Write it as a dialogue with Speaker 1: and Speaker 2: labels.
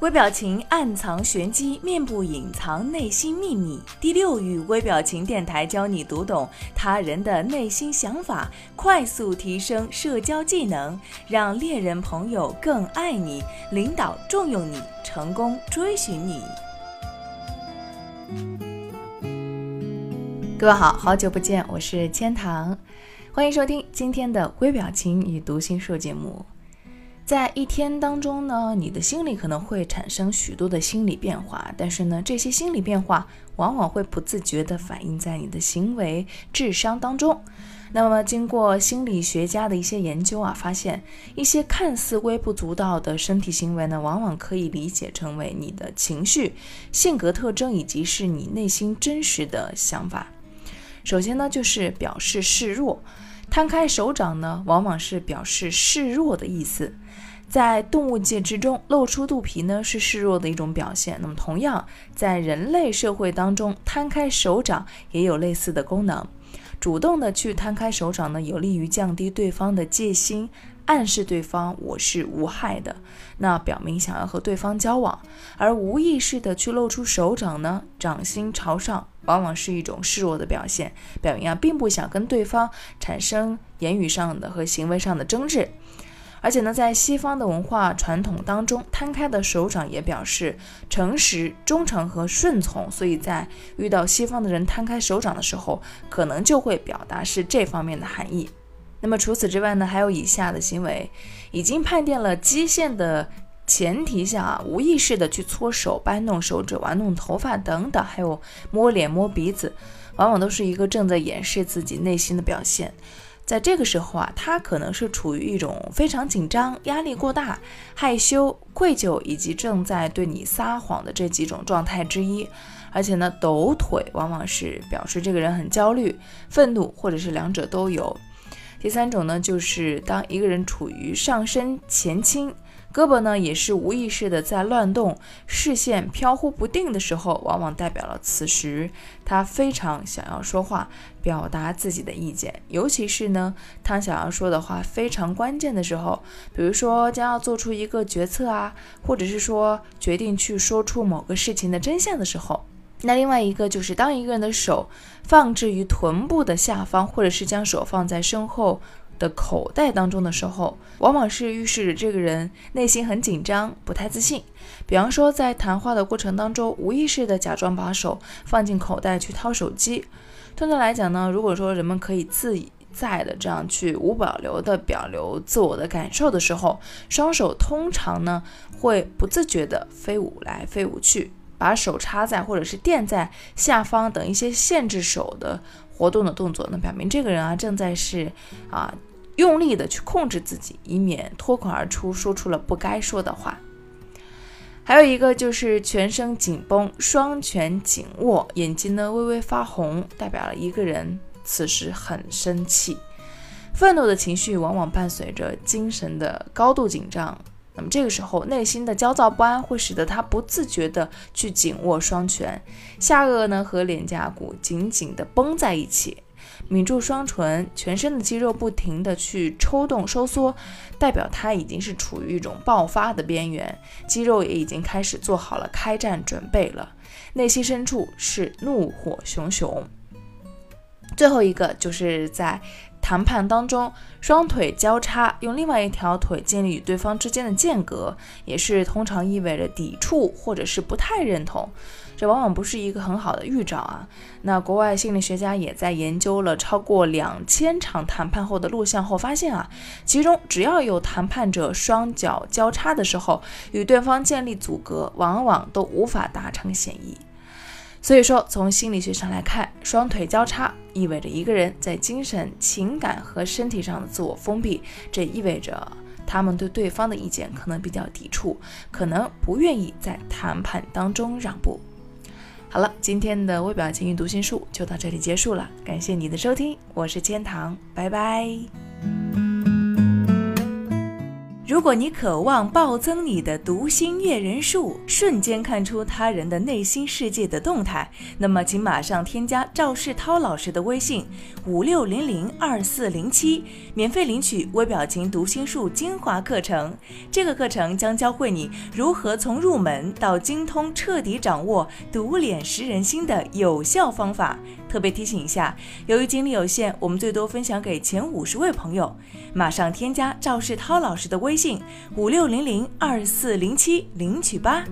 Speaker 1: 微表情暗藏玄机，面部隐藏内心秘密。第六域微表情电台教你读懂他人的内心想法，快速提升社交技能，让恋人朋友更爱你，领导重用你，成功追寻你。各位好，好久不见，我是千堂，欢迎收听今天的微表情与读心术节目。在一天当中呢，你的心里可能会产生许多的心理变化，但是呢，这些心理变化往往会不自觉地反映在你的行为、智商当中。那么，经过心理学家的一些研究啊，发现一些看似微不足道的身体行为呢，往往可以理解成为你的情绪、性格特征以及是你内心真实的想法。首先呢，就是表示示弱。摊开手掌呢，往往是表示示弱的意思。在动物界之中，露出肚皮呢是示弱的一种表现。那么，同样在人类社会当中，摊开手掌也有类似的功能。主动的去摊开手掌呢，有利于降低对方的戒心，暗示对方我是无害的，那表明想要和对方交往。而无意识的去露出手掌呢，掌心朝上。往往是一种示弱的表现，表明啊并不想跟对方产生言语上的和行为上的争执。而且呢，在西方的文化传统当中，摊开的手掌也表示诚实、忠诚和顺从。所以在遇到西方的人摊开手掌的时候，可能就会表达是这方面的含义。那么除此之外呢，还有以下的行为，已经判定了基线的。前提下啊，无意识的去搓手、掰弄手指、玩弄头发等等，还有摸脸、摸鼻子，往往都是一个正在掩饰自己内心的表现。在这个时候啊，他可能是处于一种非常紧张、压力过大、害羞、愧疚以及正在对你撒谎的这几种状态之一。而且呢，抖腿往往是表示这个人很焦虑、愤怒，或者是两者都有。第三种呢，就是当一个人处于上身前倾。胳膊呢也是无意识的在乱动，视线飘忽不定的时候，往往代表了此时他非常想要说话，表达自己的意见。尤其是呢，他想要说的话非常关键的时候，比如说将要做出一个决策啊，或者是说决定去说出某个事情的真相的时候。那另外一个就是，当一个人的手放置于臀部的下方，或者是将手放在身后。的口袋当中的时候，往往是预示着这个人内心很紧张，不太自信。比方说，在谈话的过程当中，无意识的假装把手放进口袋去掏手机。通常来讲呢，如果说人们可以自在的这样去无保留的表留自我的感受的时候，双手通常呢会不自觉的飞舞来飞舞去，把手插在或者是垫在下方等一些限制手的活动的动作，那表明这个人啊正在是啊。用力的去控制自己，以免脱口而出说出了不该说的话。还有一个就是全身紧绷，双拳紧握，眼睛呢微微发红，代表了一个人此时很生气。愤怒的情绪往往伴随着精神的高度紧张，那么这个时候内心的焦躁不安会使得他不自觉的去紧握双拳，下颚呢和脸颊骨紧紧的绷在一起。抿住双唇，全身的肌肉不停地去抽动收缩，代表他已经是处于一种爆发的边缘，肌肉也已经开始做好了开战准备了，内心深处是怒火熊熊。最后一个就是在谈判当中，双腿交叉，用另外一条腿建立与对方之间的间隔，也是通常意味着抵触或者是不太认同。这往往不是一个很好的预兆啊。那国外心理学家也在研究了超过两千场谈判后的录像后发现啊，其中只要有谈判者双脚交叉的时候，与对方建立阻隔，往往都无法达成协议。所以说，从心理学上来看，双腿交叉意味着一个人在精神、情感和身体上的自我封闭，这意味着他们对对方的意见可能比较抵触，可能不愿意在谈判当中让步。好了，今天的微表情与读心术就到这里结束了，感谢你的收听，我是千堂，拜拜。如果你渴望暴增你的读心阅人数，瞬间看出他人的内心世界的动态，那么请马上添加赵世涛老师的微信五六零零二四零七，免费领取微表情读心术精华课程。这个课程将教会你如何从入门到精通，彻底掌握读脸识人心的有效方法。特别提醒一下，由于精力有限，我们最多分享给前五十位朋友。马上添加赵世涛老师的微信五六零零二四零七领取吧。